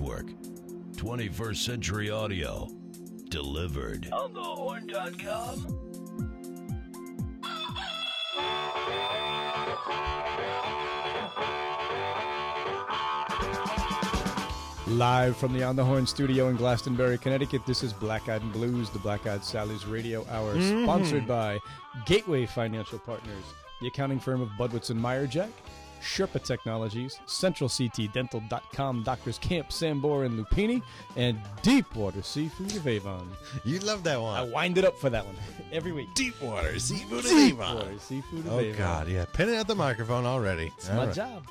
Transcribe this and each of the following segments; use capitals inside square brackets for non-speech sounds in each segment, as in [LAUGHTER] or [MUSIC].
Network. 21st Century Audio. Delivered. On thehorn.com. Live from the On the Horn studio in Glastonbury, Connecticut, this is Black Eyed and Blues, the Black Eyed Sally's Radio Hour, Mm-hmm. sponsored by Gateway Financial Partners, the accounting firm of Budwitz and Meyerjack, Sherpa Technologies, CentralCTDental.com, Doctors Camp, Sambor, and Lupini, and Deepwater Seafood of Avon. You love that one. I wind it up for that one [LAUGHS] every week. Deepwater seafood of Deepwater Avon. Seafood of Oh Avon. God, yeah, pinning out the microphone already. It's my job.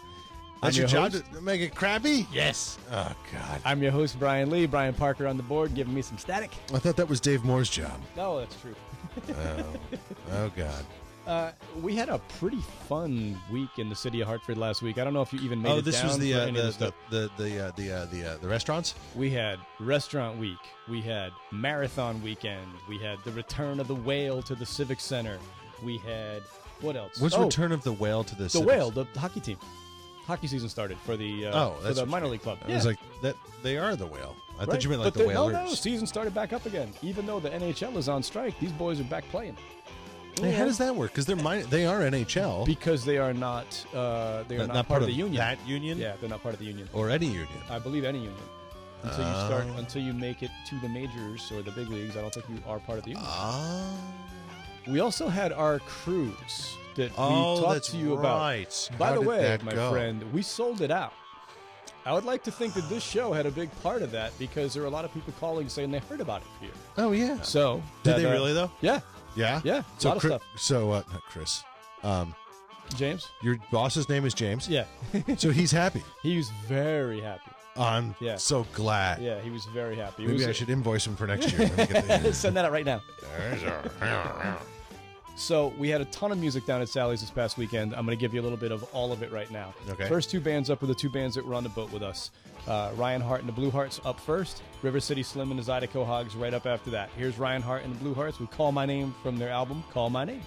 That's your, your job to make it crappy. Yes. Oh God, I'm your host, Brian Lee. Brian Parker on the board, giving me some static. I thought that was Dave Moore's job. Oh, that's true. Oh, [LAUGHS] oh God. Uh, we had a pretty fun week in the city of Hartford last week. I don't know if you even made Oh, it this down was the uh, the, the the the uh, the uh, the uh, the restaurants. We had restaurant week. We had marathon weekend. We had the return of the whale to the civic center. We had what else? What's oh, Return of the Whale to the the Civics? whale, the, hockey team. Hockey season started for the uh, Oh, for the minor league club. I was like that. They are the whale. I thought you meant like But the no, no, season started back up again. Even though the NHL is on strike, these boys are back playing. Hey, how does that work? Because they're min- they are NHL. Because they are not uh, they are not, part, of the union. That union, Yeah, they're not part of the union. or any union. I believe any union. Until you start, Oh. until you make it to the majors or the big leagues, I don't think you are part of the union. Oh, we also had our cruise that oh, we talked that's to you about. right. By How the did way, that my go? friend, we sold it out. I would like to think that this show had a big part of that because there were a lot of people calling saying they heard about it here. Oh yeah. So Did that, they uh, really though? Yeah, Yeah. yeah, a So lot of Chris, stuff. so uh, not Chris. Um, James, your boss's name is James. yeah, So he's happy. [LAUGHS] he was very happy. I'm Yeah. so glad. Yeah, he was very happy. It Maybe was I should invoice him for next year. [LAUGHS] Let me get the- send that out right now. So we had a ton of music down at Sally's this past weekend. I'm going to give you a little bit of all of it right now. Okay. First two bands up were the two bands that were on the boat with us. Uh, Ryan Hart and the Blue Hearts up first. River City Slim and the Zydeco Hogs right up after that. Here's Ryan Hart and the Blue Hearts We "Call My Name" from their album "Call My Name."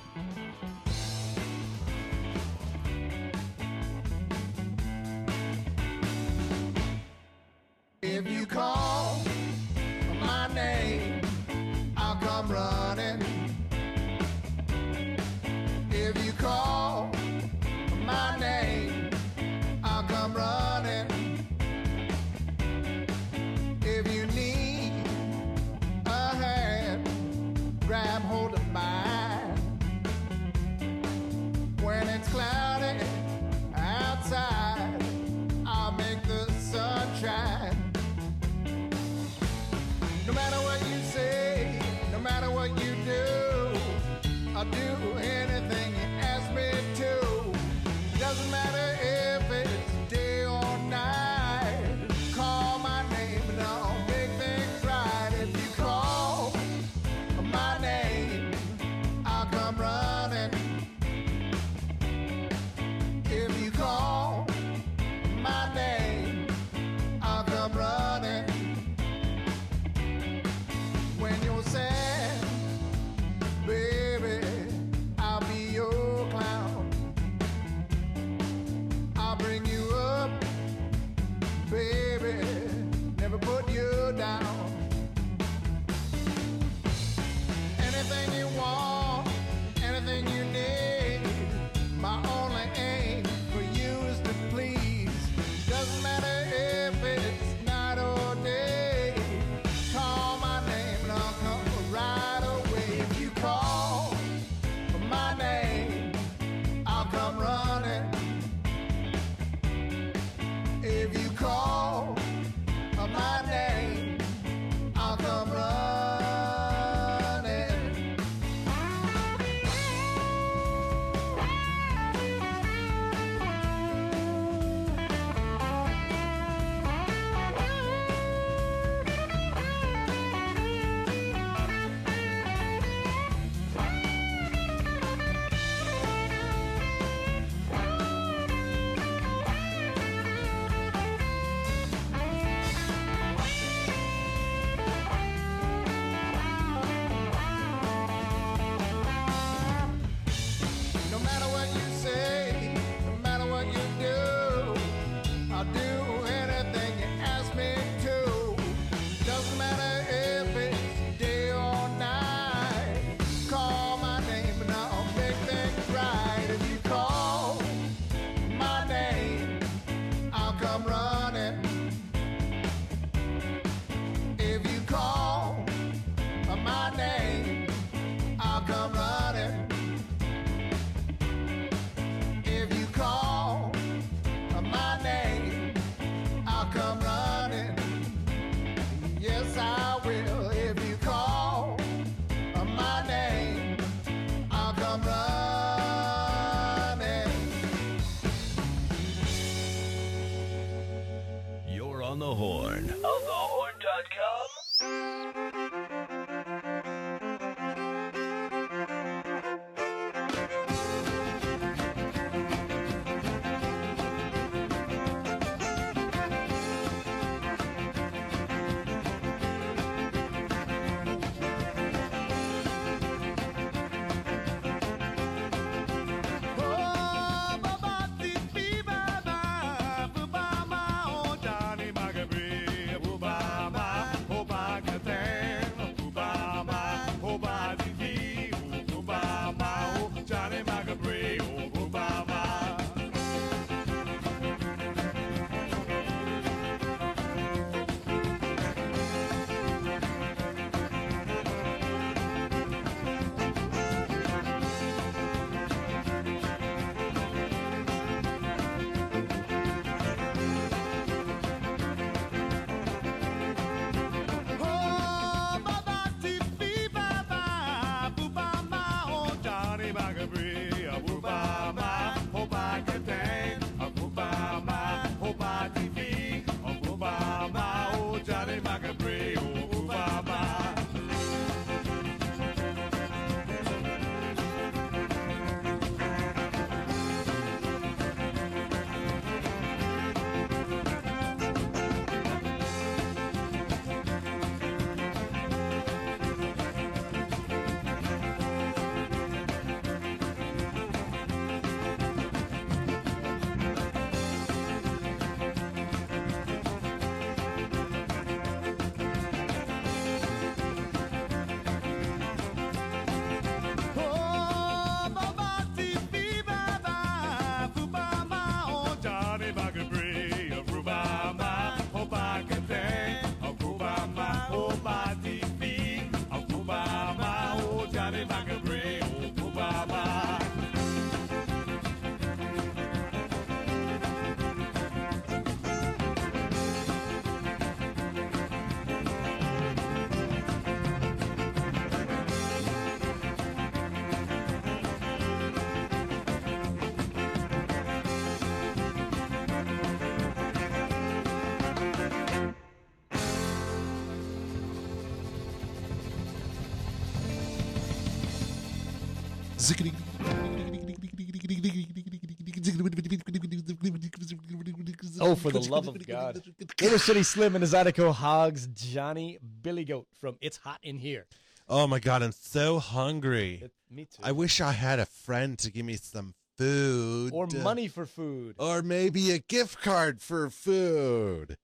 Oh, for the love of God. River City Slim and the Zydeco Hogs, Johnny Billy Goat from It's Hot in Here. Oh my god, I'm so hungry. It- me too. I wish I had a friend to give me some food. or money for food. Or maybe a gift card for food.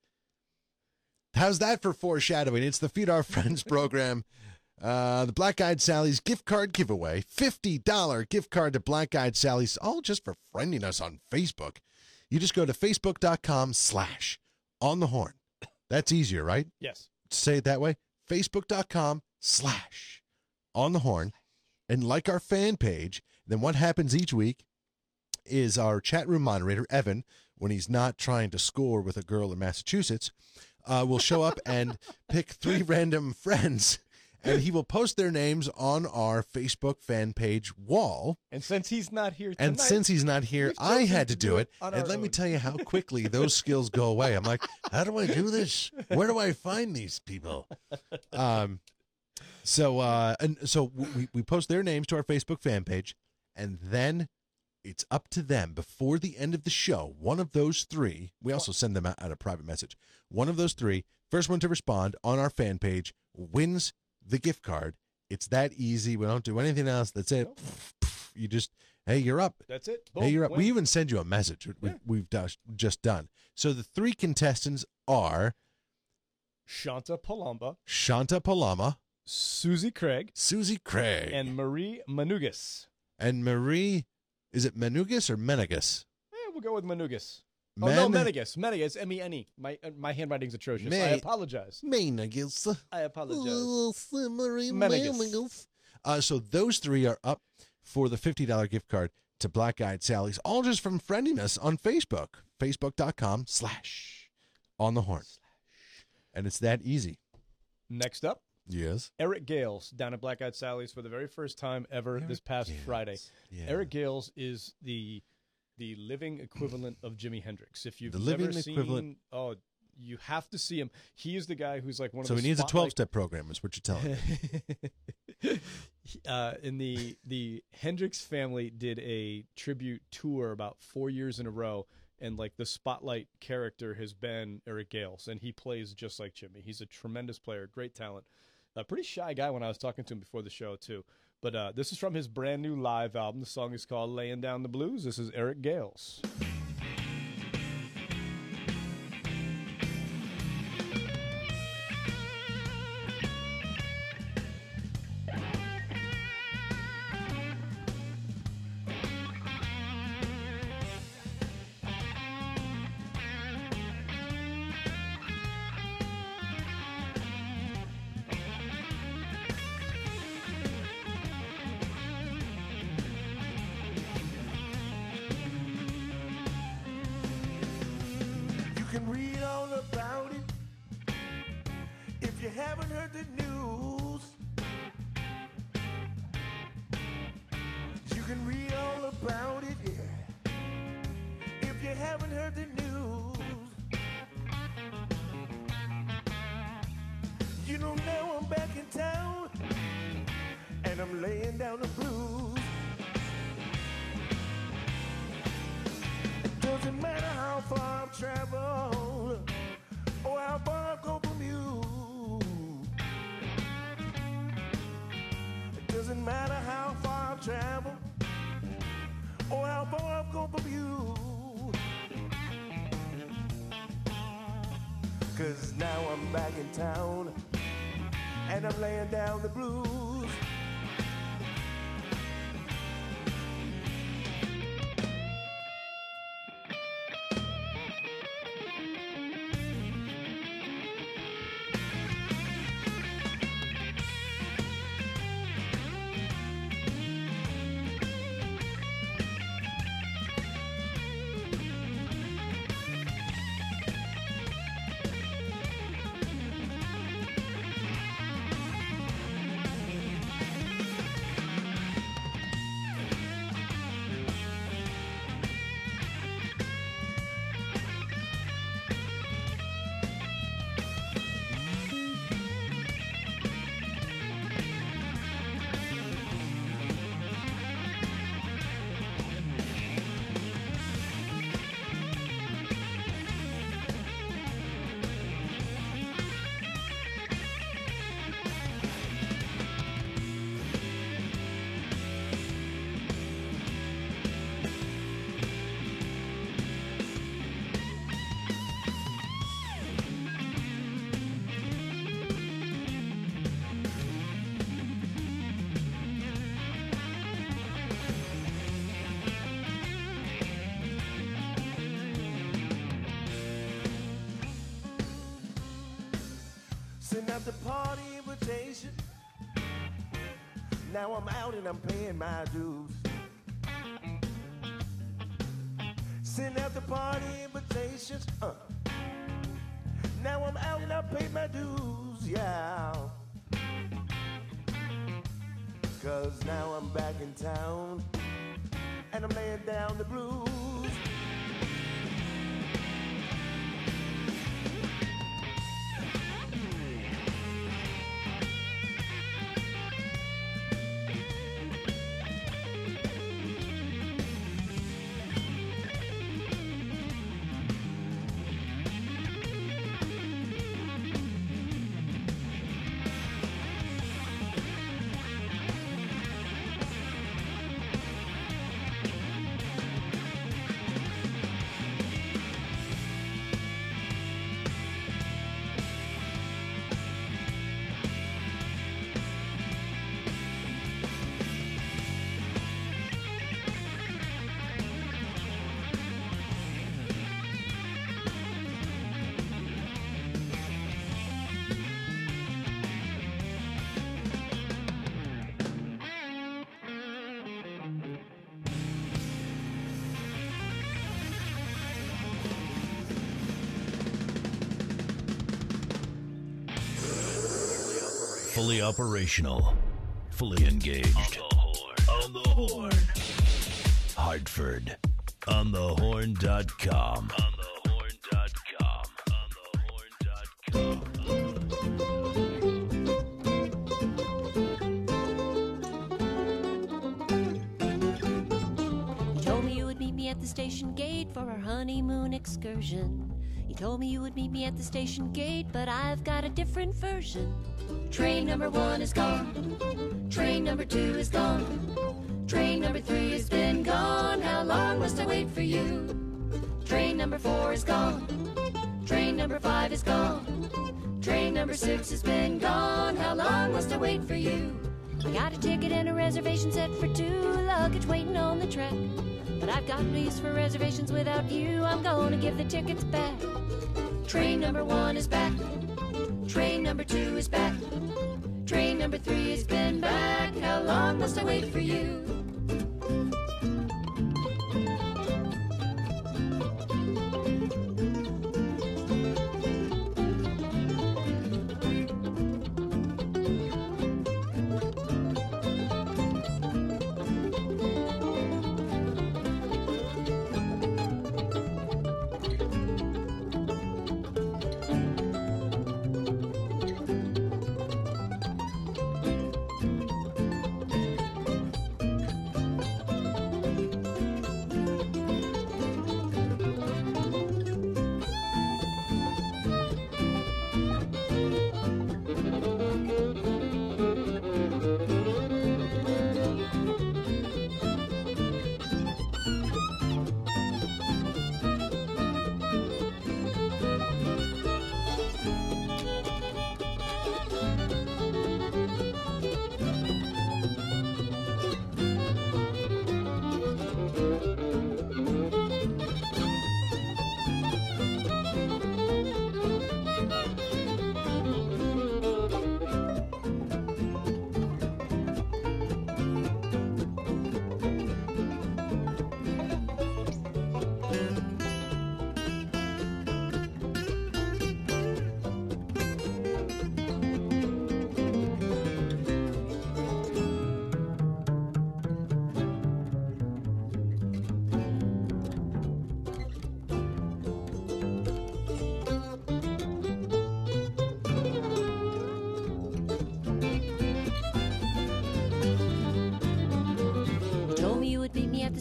How's that for foreshadowing? It's the Feed Our Friends [LAUGHS] program. Uh, the Black Eyed Sally's gift card giveaway. $50 gift card to Black Eyed Sally's, all just for friending us on Facebook. You just go to facebook.com slash on the horn. That's easier, right? Yes. say it that way facebook.com slash on the horn and like our fan page then what happens each week is our chat room moderator evan when he's not trying to score with a girl in massachusetts uh, will show up and [LAUGHS] pick three random friends and he will post their names on our facebook fan page wall And since he's not here tonight, and since he's not here, I had to do it. And let me tell you how [LAUGHS] quickly those skills go away. I'm like, how do I do this? Where do I find these people? Um, so uh, and so we we post their names to our Facebook fan page, and then it's up to them before the end of the show. One of those three, we also send them out, out a private message. One of those three, first one to respond on our fan page, wins the gift card. It's that easy. We don't do anything else. That's it. You just hey, you're up. that's it. Hey, you're up. win. We even send you a message. We, Yeah. We've just done. So the three contestants are Shanta Palamba, Shanta Palama, Susie Craig, Susie Craig, and Marie Manugas. and Marie. Is it Menugas or Menegas? Eh, we'll go with Manugas. Oh no, Men- Menegas. Menegas. M E N E. My uh, my handwriting's atrocious. I Me- apologize. Menegas. I apologize. Menegas. Menegas. Uh, so those three are up for the $50 gift card to Black Eyed Sally's, all just from friending us on Facebook, facebook.com slash on the horn. And it's that easy. Next up, Yes. Eric Gales down at Black Eyed Sally's for the very first time ever this past Friday. Yeah. Eric Gales is the the living equivalent of Jimi Hendrix. If you've The living never seen, equivalent. oh, you have to see him. He is the guy who's like one So of So he needs a 12 step program, is what you're telling me. [LAUGHS] uh, in the the Hendrix family did a tribute tour about four years in a row, and like the spotlight character has been Eric Gales, and he plays just like Jimi. He's a tremendous player, great talent, a pretty shy guy when I was talking to him before the show too. But uh, this is from his brand new live album. The song is called "Laying Down the Blues." This is Eric Gales. Town and I'm laying down the blues. Now I'm out and I'm paying my dues. Send out the party invitations. Uh. Now I'm out and I pay my dues. Yeah. Cause now I'm back in town and I'm laying down the blues. Operational. Fully engaged. On the horn. On the horn. Hartford. On the horn.com. On the horn.com. On the horn.com. You told me you would meet me at the station gate for our honeymoon excursion. Told me you would meet me at the station gate, but I've got a different version. Train number one is gone. Train number two is gone. Train number three has been gone. How long must I wait for you? Train number four is gone. Train number five is gone. Train number six has been gone. How long must I wait for you? I got a ticket and a reservation set for two luggage waiting on the track. But I've got use for reservations without you. I'm gonna give the tickets back. Train number one is back. Train number two is back. Train number three has been back. How long must I wait for you?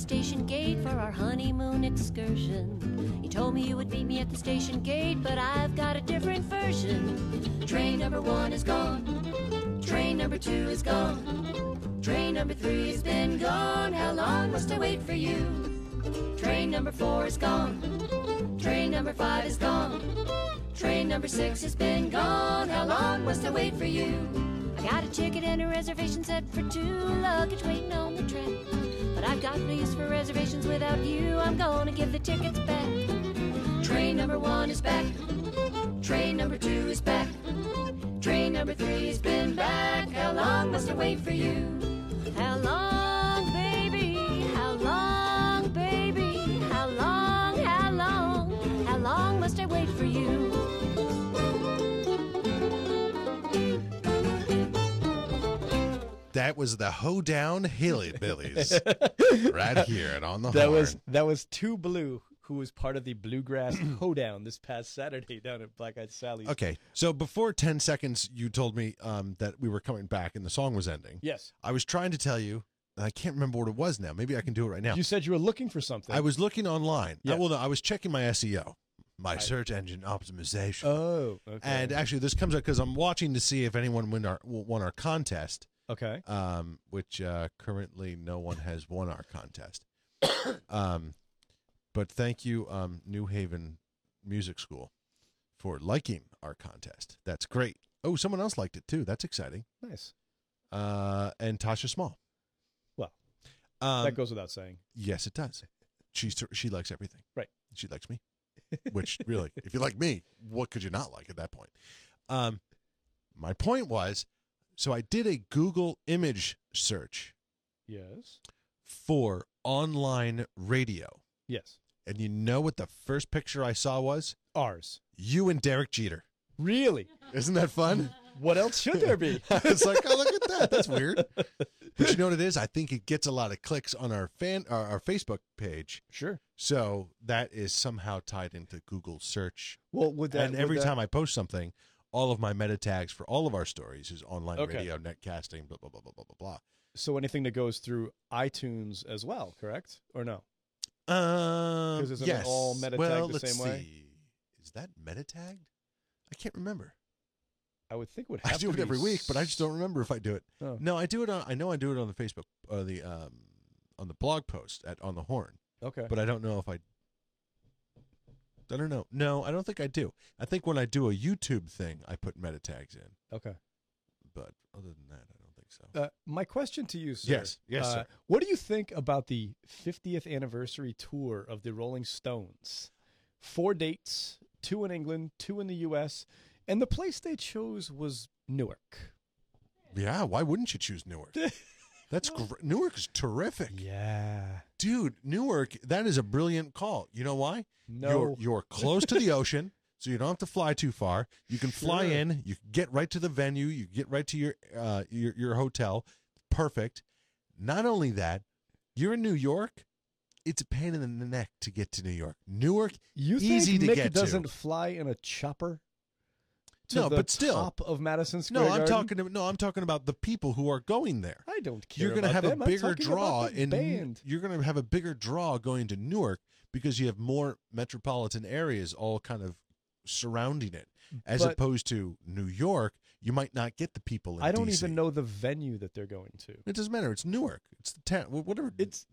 Station gate for our honeymoon excursion. You told me you would meet me at the station gate, but I've got a different version. Train number one is gone. Train number two is gone. Train number three has been gone. How long must I wait for you? Train number four is gone. Train number five is gone. Train number six has been gone. How long must I wait for you? Got a ticket and a reservation set for two luggage waiting on the track. But I've got no use for reservations without you. I'm gonna give the tickets back. Train number one is back. Train number two is back. Train number three has been back. How long must I wait for you? How long, That was the Hoedown Hillbillies [LAUGHS] right here and on the That horn. was that was Two Blue, who was part of the Bluegrass [CLEARS THROAT] Hoedown this past Saturday down at Black Eyed Sally's. Okay, so before 10 seconds, you told me um, that we were coming back and the song was ending. Yes. I was trying to tell you, and I can't remember what it was now. Maybe I can do it right now. You said you were looking for something. I was looking online. Yeah. Uh, well, no, I was checking my SEO, my search engine optimization. Oh, okay. And actually, this comes up because I'm watching to see if anyone win our won our contest, okay. um, which uh, currently no one has won our contest. [COUGHS] um, but thank you, um, New Haven Music School, for liking our contest. That's great. Oh, someone else liked it too. That's exciting. Nice. Uh, and Tasha Small. Well, Um, that goes without saying. Yes, it does. She's she likes everything. Right. She likes me. Which really, if you like me, what could you not like at that point? Um, my point was, so I did a Google image search Yes. for online radio, Yes. and you know what the first picture I saw was? Ours. You and Derek Jeter. Really? Isn't that fun? [LAUGHS] What else should there be? [LAUGHS] it's like, oh, look at that. That's [LAUGHS] weird. But you know what it is? I think it gets a lot of clicks on our fan, our, our Facebook page. Sure. So that is somehow tied into Google search. Well, would that and every that- time I post something, all of my meta tags for all of our stories is online Okay. radio, netcasting, blah blah blah blah blah blah blah. so anything that goes through iTunes as well, correct or no? Um, 'Cause isn't yes. all meta tagged well, the same way? Is that meta tagged? I can't remember. I would think it would have I do it every week, but I just don't remember if I do it. Oh. No, I do it on. I know I do it on the Facebook, uh, the um, on the blog post at on the horn, Okay. but I don't know if I. I don't know. No, I don't think I do. I think when I do a YouTube thing, I put meta tags in, okay. but other than that, I don't think so. Uh, my question to you, sir. Yes. Yes, uh, sir. What do you think about the 50th anniversary tour of the Rolling Stones? Four dates, two in England, two in the U.S., and the place they chose was Newark. yeah, why wouldn't you choose Newark? [LAUGHS] That's gr- Newark is terrific, Yeah. dude. Newark, that is a brilliant call. You know why? No. You're you're close to the [LAUGHS] ocean, so you don't have to fly too far. You can fly Sure. in, you get right to the venue, you get right to your uh your your hotel. Perfect. Not only that, you're in New York. It's a pain in the neck to get to New York. Newark, You easy think to Mick get to. doesn't fly in a chopper? To No, the but still. top of Madison Square No, I'm Garden? talking. To, no, I'm talking about the people who are going there. I don't care. You're going to have them. a bigger draw in. band. You're going to have a bigger draw going to Newark because you have more metropolitan areas all kind of surrounding it, as But- opposed to New York. You might not get the people. In I don't DC. even know the venue that they're going to. It doesn't matter. It's Newark. It's the town. Whatever. It's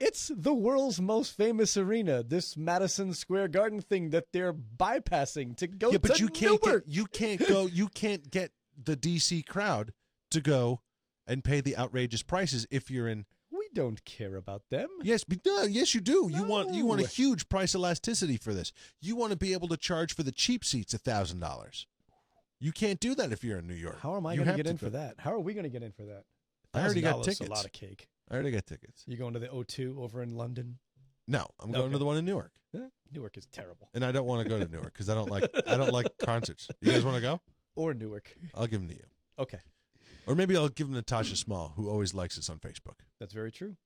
it's the world's most famous arena. This Madison Square Garden thing that they're bypassing to go yeah, but to you can't get. You can't go. You can't get the DC crowd to go and pay the outrageous prices if you're in we don't care about them. Yes, but yes, you do. You want you want a huge price elasticity for this. You want to be able to charge for the cheap seats a thousand dollars. You can't do that if you're in New York. How am I going to get in go- for that? How are we going to get in for that? I already got $1,000 tickets. A lot of cake. I already got tickets. You going to the O2 over in London? No, I'm going Okay. to the one in Newark, Newark is terrible. and I don't want to go to [LAUGHS] Newark because I don't like I don't like concerts. You guys want to go? Or Newark. I'll give them to you, Okay, or maybe I'll give them to Tasha Small, who always likes us on Facebook. that's very true.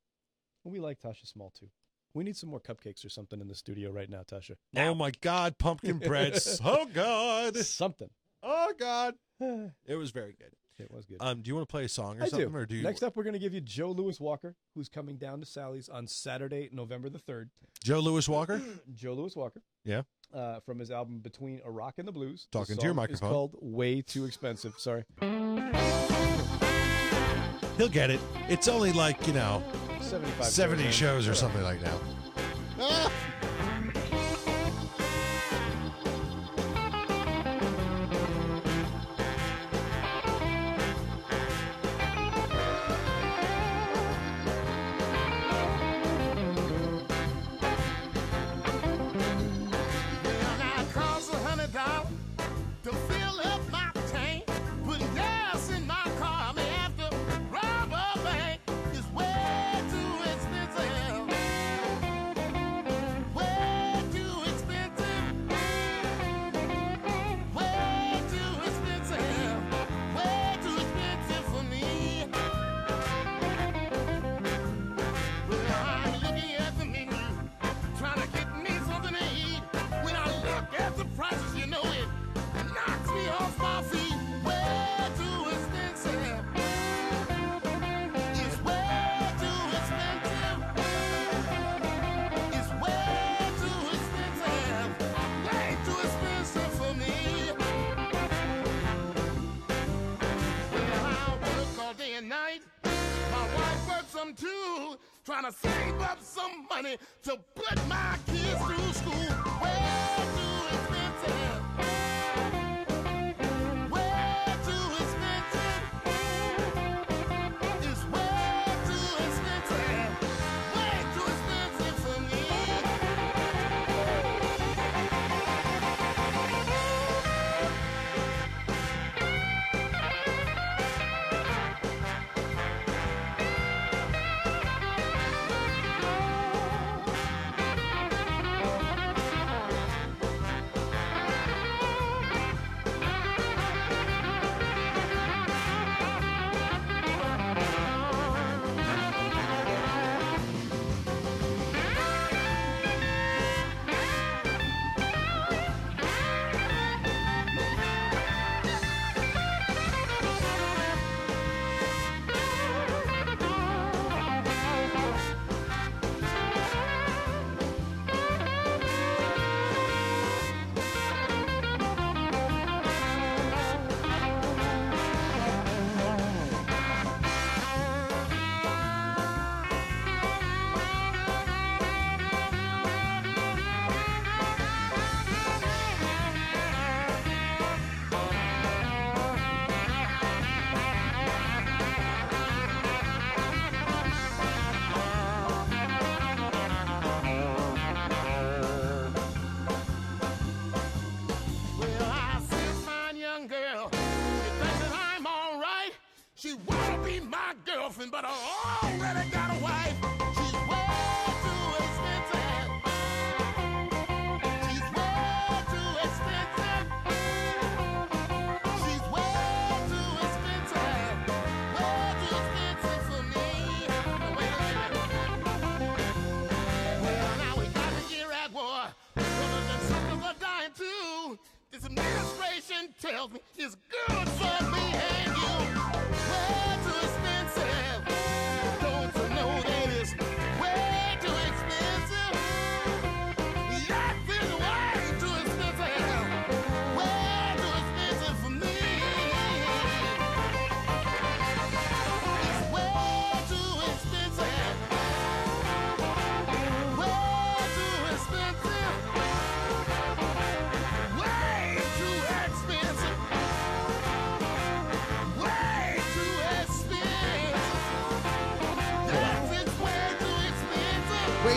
We like Tasha Small too. We need some more cupcakes or something in the studio right now, Tasha. Oh my God, pumpkin bread! [LAUGHS] oh God! Something. Oh God! [SIGHS] It was very good. Was good. Um, do you want to play a song or I something, do. or do you? Next up, we're going to give you Joe Louis Walker, who's coming down to Sally's on Saturday, November the 3rd. Joe Louis Walker. [CLEARS THROAT] Joe Louis Walker. Yeah. Uh, from his album Between a Rock and the Blues. The Talking to your microphone. It's called Way Too Expensive. Sorry. He'll get it. It's only like, you know, 75 70 man. shows or Whatever. something like that.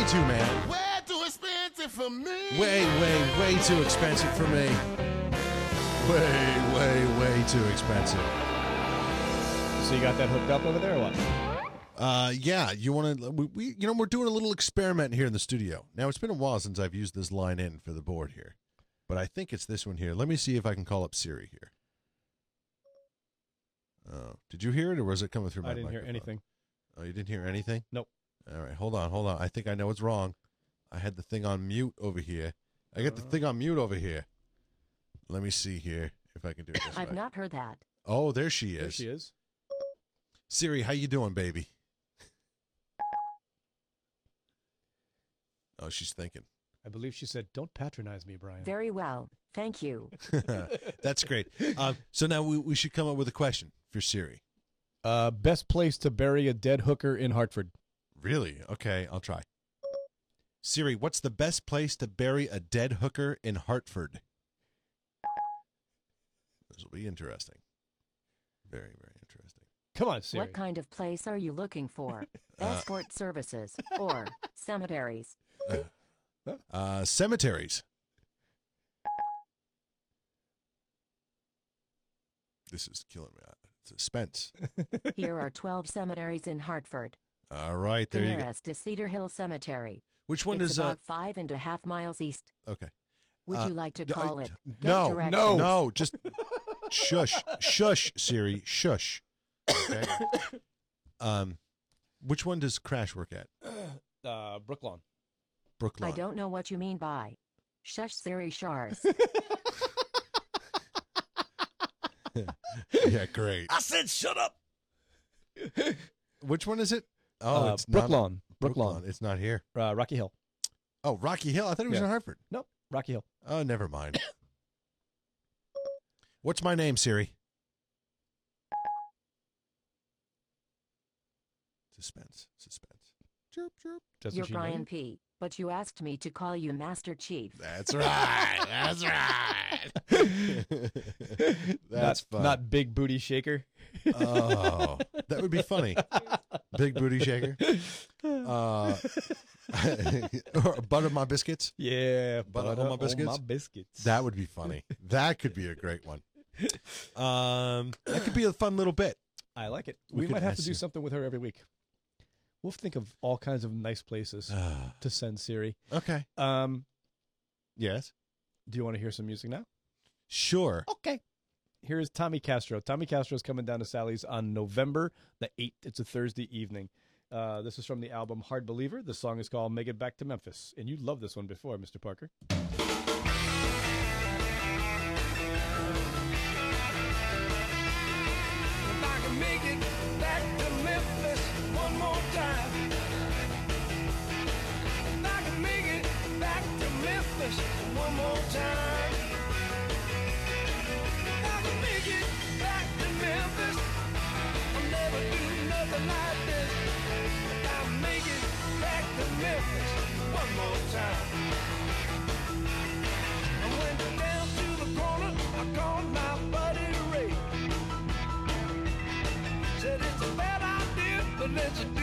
Too, man. Way too expensive for me. Way, way, way too expensive for me. Way, way, way too expensive. So you got that hooked up over there or what? Uh, yeah, you want to? We, we, you know, we're doing a little experiment here in the studio. Now, it's been a while since I've used this line in for the board here, but I think it's this one here. Let me see if I can call up Siri here. Oh, did you hear it, or was it coming through my? I didn't hear anything. Oh, you didn't hear anything? Nope. All right, hold on, hold on. I think I know what's wrong. I had the thing on mute over here. I got the Uh-huh. thing on mute over here. Let me see here if I can do it this [COUGHS] I've way. not heard that. Oh, there she is. There she is. Siri, how you doing, baby? [LAUGHS] Oh, she's thinking. I believe she said, "Don't patronize me, Brian." Very well. Thank you. [LAUGHS] [LAUGHS] That's great. Um, so now we, we should come up with a question for Siri. Uh, best place to bury a dead hooker in Hartford. Really? Okay, I'll try. Siri, what's the best place to bury a dead hooker in Hartford? This will be interesting. Very, very interesting. Come on, Siri. What kind of place are you looking for? [LAUGHS] Uh, Escort services or [LAUGHS] cemeteries? Uh, cemeteries. This is killing me. Uh, Suspense. Here are 12 cemeteries in Hartford. All right, The there you go. nearest is Cedar Hill Cemetery. Which one it's is uh? about five and a half miles east. Okay. Would Uh, you like to d- uh, call it? Get No, directions? no, no. Just shush, shush, Siri, shush. Okay. [COUGHS] um, which one does Crash work at? Uh, Brooklawn. Brooklyn. I don't know what you mean by shush Siri Shars. [LAUGHS] [LAUGHS] yeah, great. I said, shut up. Which one is it? Oh, Uh, it's not Brooklawn. Brooklyn. Brooklawn. It's not here. Uh, Rocky Hill. Oh, Rocky Hill. I thought it was Yeah. in Hartford. Nope. Rocky Hill. Oh, never mind. [COUGHS] What's my name, Siri? Suspense. Suspense. Chirp, chirp. That's You're what she Brian named. P. But you asked me to call you Master Chief. That's right. That's right. [LAUGHS] That's not, fun. Not big booty shaker. oh, that would be funny. [LAUGHS] Big booty shaker. [LAUGHS] Uh, [LAUGHS] or butter my biscuits. Yeah, Butter on butter my biscuits? my biscuits. That would be funny. That could be a great one. [LAUGHS] Um, that could be a fun little bit. I like it. We We, might have to do you. something with her every week. We'll think of all kinds of nice places [SIGHS] to send Siri. okay. Um, Yes. do you want to hear some music now? Sure. Okay. Here is Tommy Castro. Tommy Castro is coming down to Sally's on November the 8th. It's a Thursday evening. Uh, this is from the album Hard Believer. The song is called Make It Back to Memphis. And you loved this one before, Mr. Parker. religion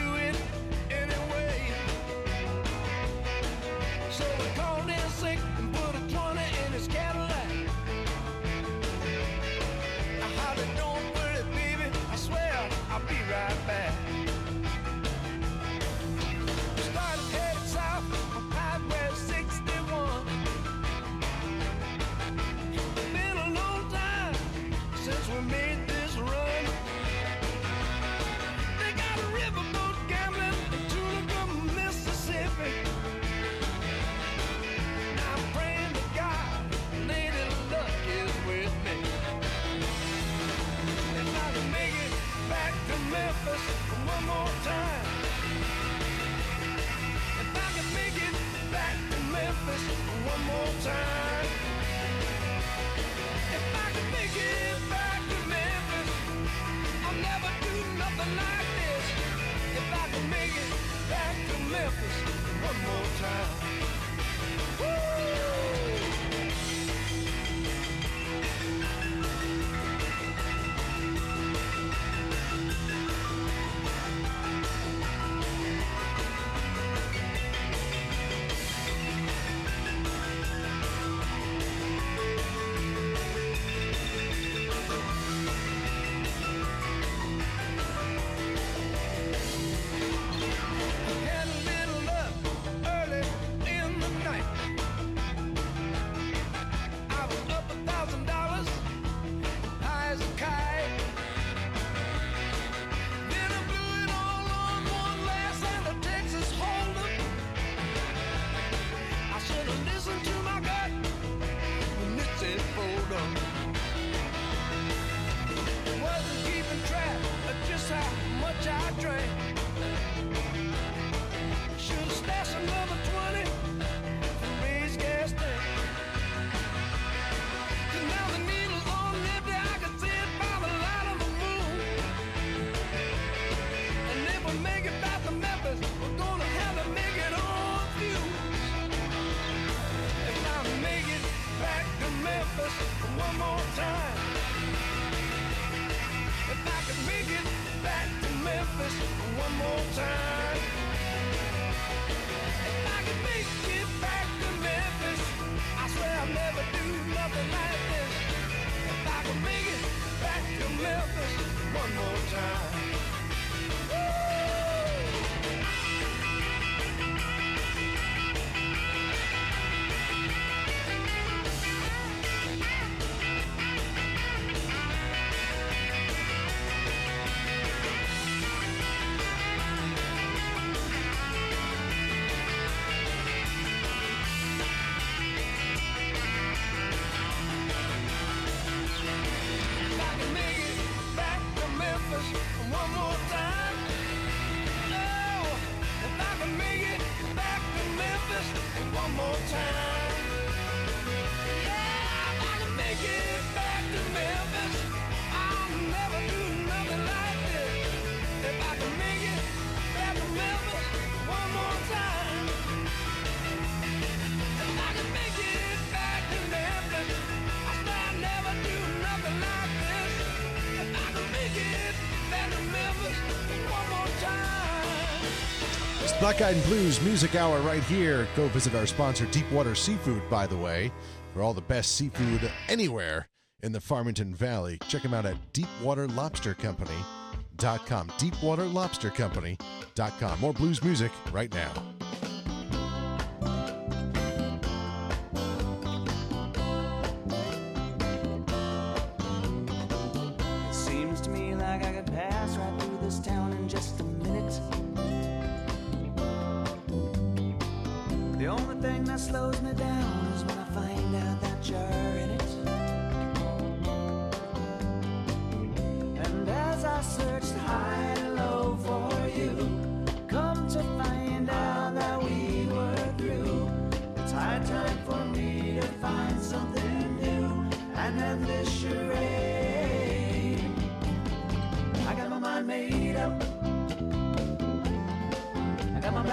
Black Eyed Blues Music Hour right here. Go visit our sponsor, Deepwater Seafood, by the way, for all the best seafood anywhere in the Farmington Valley. Check them out at deepwaterlobstercompany.com. Deepwaterlobstercompany.com. More blues music right now.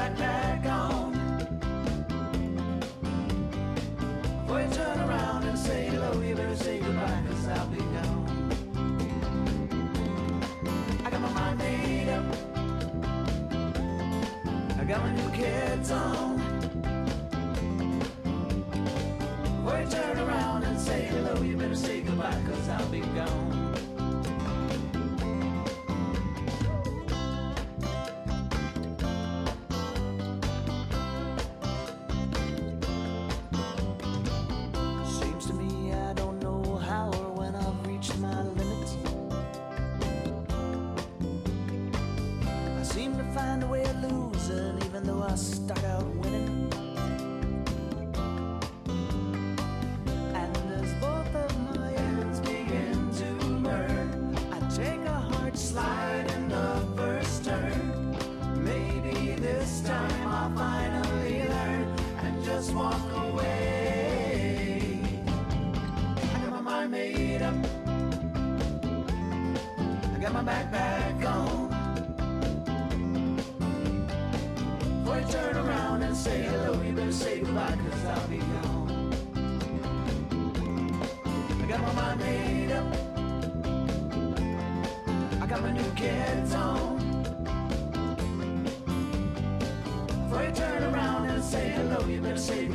like that.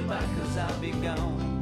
back cause I'll be gone.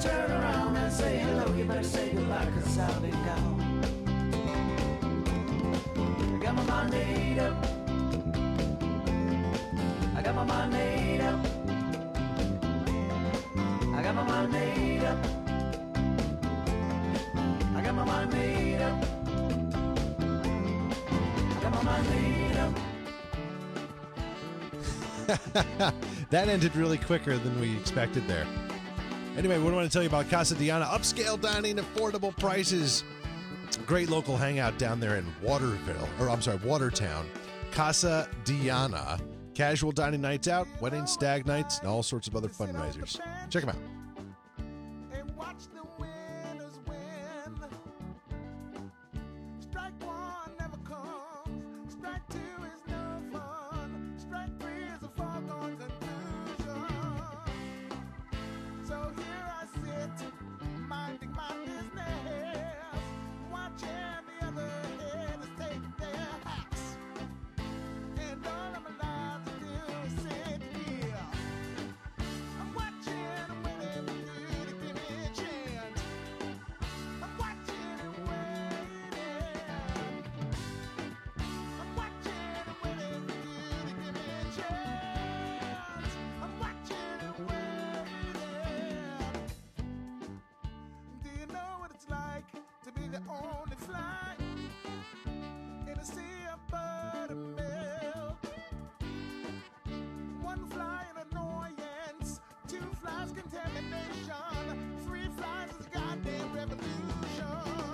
Turn around and say hello. You better say goodbye, cause I'll be gone. I got my mind made up. I got my mind made up. I got my mind made up. I got my mind made up. I got my mind made up. [LAUGHS] that ended really quicker than we expected there. Anyway, what I want to tell you about Casa Diana? Upscale dining, affordable prices. Great local hangout down there in Waterville, or I'm sorry, Watertown. Casa Diana. Casual dining nights out, weddings, stag nights, and all sorts of other fundraisers. Check them out. revolution.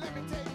Let me tell limitations.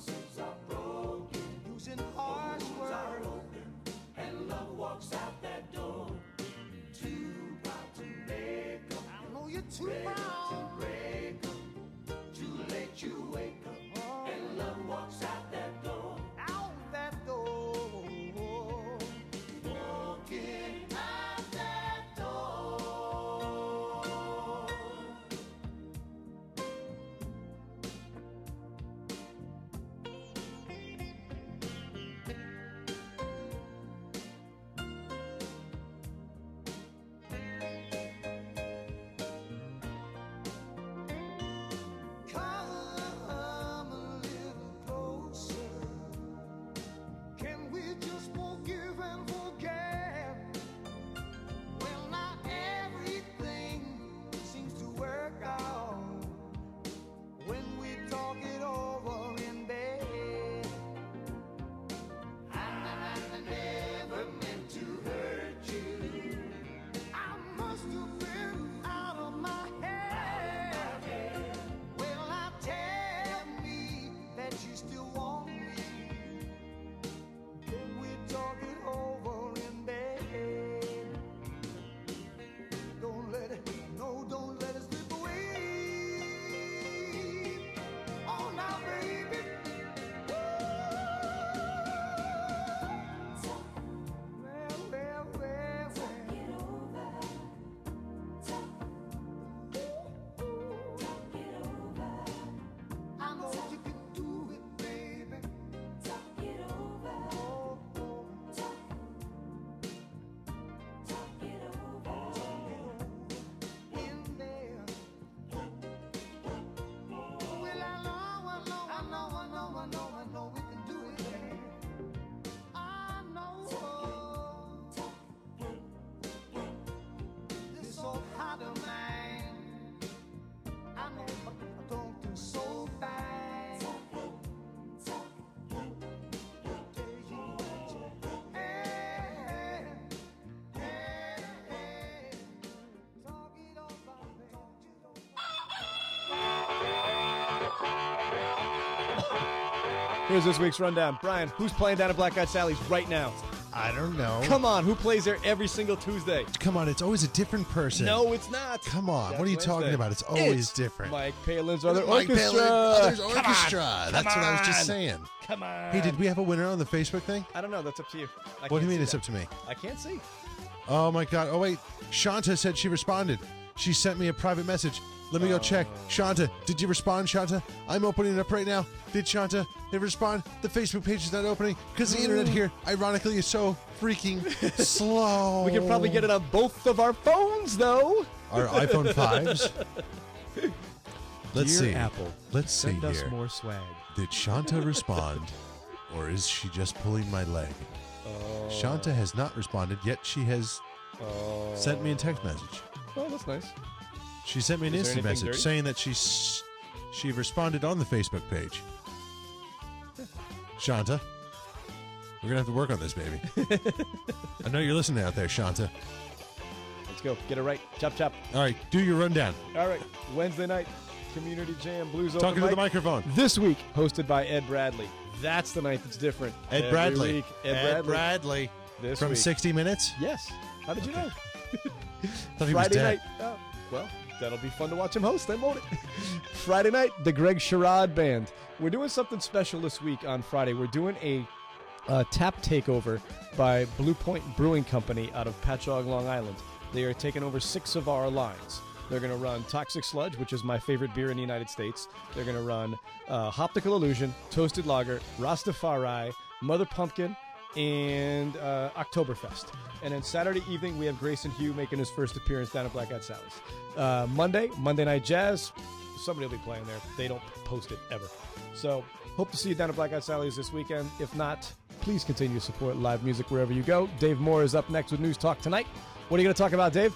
Santos. Here's this week's rundown. Brian, who's playing down at Black Eyed Sally's right now? I don't know. Come on, who plays there every single Tuesday? Come on, it's always a different person. No, it's not. Come on, That's what are you talking about? It's always different. Mike Palin's other Mike orchestra. Palin, Others Come Orchestra. on, That's come what I was just on. saying. Come on. Hey, did we have a winner on the Facebook thing? I don't know. That's up to you. I What do you mean it's up to me? I can't see. Oh my god. Oh wait, Shanta said she responded. She sent me a private message. Let me go check. Oh. Shanta, did you respond, Shanta? I'm opening it up right now. Did Shanta ever respond? The Facebook page is not opening because the internet mm. here, ironically, is so freaking [LAUGHS] slow. We could probably get it on both of our phones, though. Our iPhone [LAUGHS] 5s. Let's Dear see. Apple, Let's see send us here. more swag. Did Shanta respond, or is she just pulling my leg? Oh. Shanta has not responded yet. She has oh. sent me a text message. Oh, that's nice. She sent me an Is there instant anything message dirty? saying that she s- she responded on the Facebook page. [LAUGHS] Shanta, we're gonna have to work on this, baby. [LAUGHS] I know you're listening out there, Shanta. Let's go. Get it right. Chop, chop. All right, do your rundown. All right. Wednesday night, Community Jam Blues Open Talking to the mic. microphone. This week, hosted by Ed Bradley. That's the night that's different. Ed Every Bradley. week, Ed, Bradley. Bradley. This From week. 60 Minutes. Yes. How did you know? [LAUGHS] Thought he was Friday dead. night. Oh, well, that'll be fun to watch him host, then, won't it? [LAUGHS] Friday night, the Greg Sherrod Band. We're doing something special this week on Friday. We're doing a tap takeover by Blue Point Brewing Company out of Patchogue, Long Island. They are taking over six of our lines. They're going to run Toxic Sludge, which is my favorite beer in the United States. They're going to run uh, Optical Illusion, Toasted Lager, Rastafari, Mother Pumpkin, and uh, Oktoberfest. And then Saturday evening, we have Grayson Hugh making his first appearance down at Black Eyed Sally's. Uh, Monday, Monday Night Jazz, somebody will be playing there. They don't post it ever. So hope to see you down at Black Eyed Sally's this weekend. If not, please continue to support live music wherever you go. Dave Moore is up next with News Talk tonight. What are you going to talk about, Dave?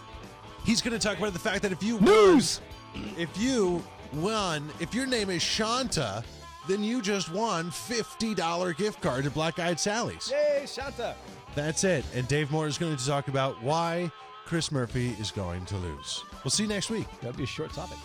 He's going to talk about the fact that if you News! won, if you won, if your name is Shanta, then you just won $50 gift card to Black Eyed Sally's. Yay, Shanta! That's it. And Dave Moore is going to talk about why Chris Murphy is going to lose. We'll see you next week. That'd be a short topic.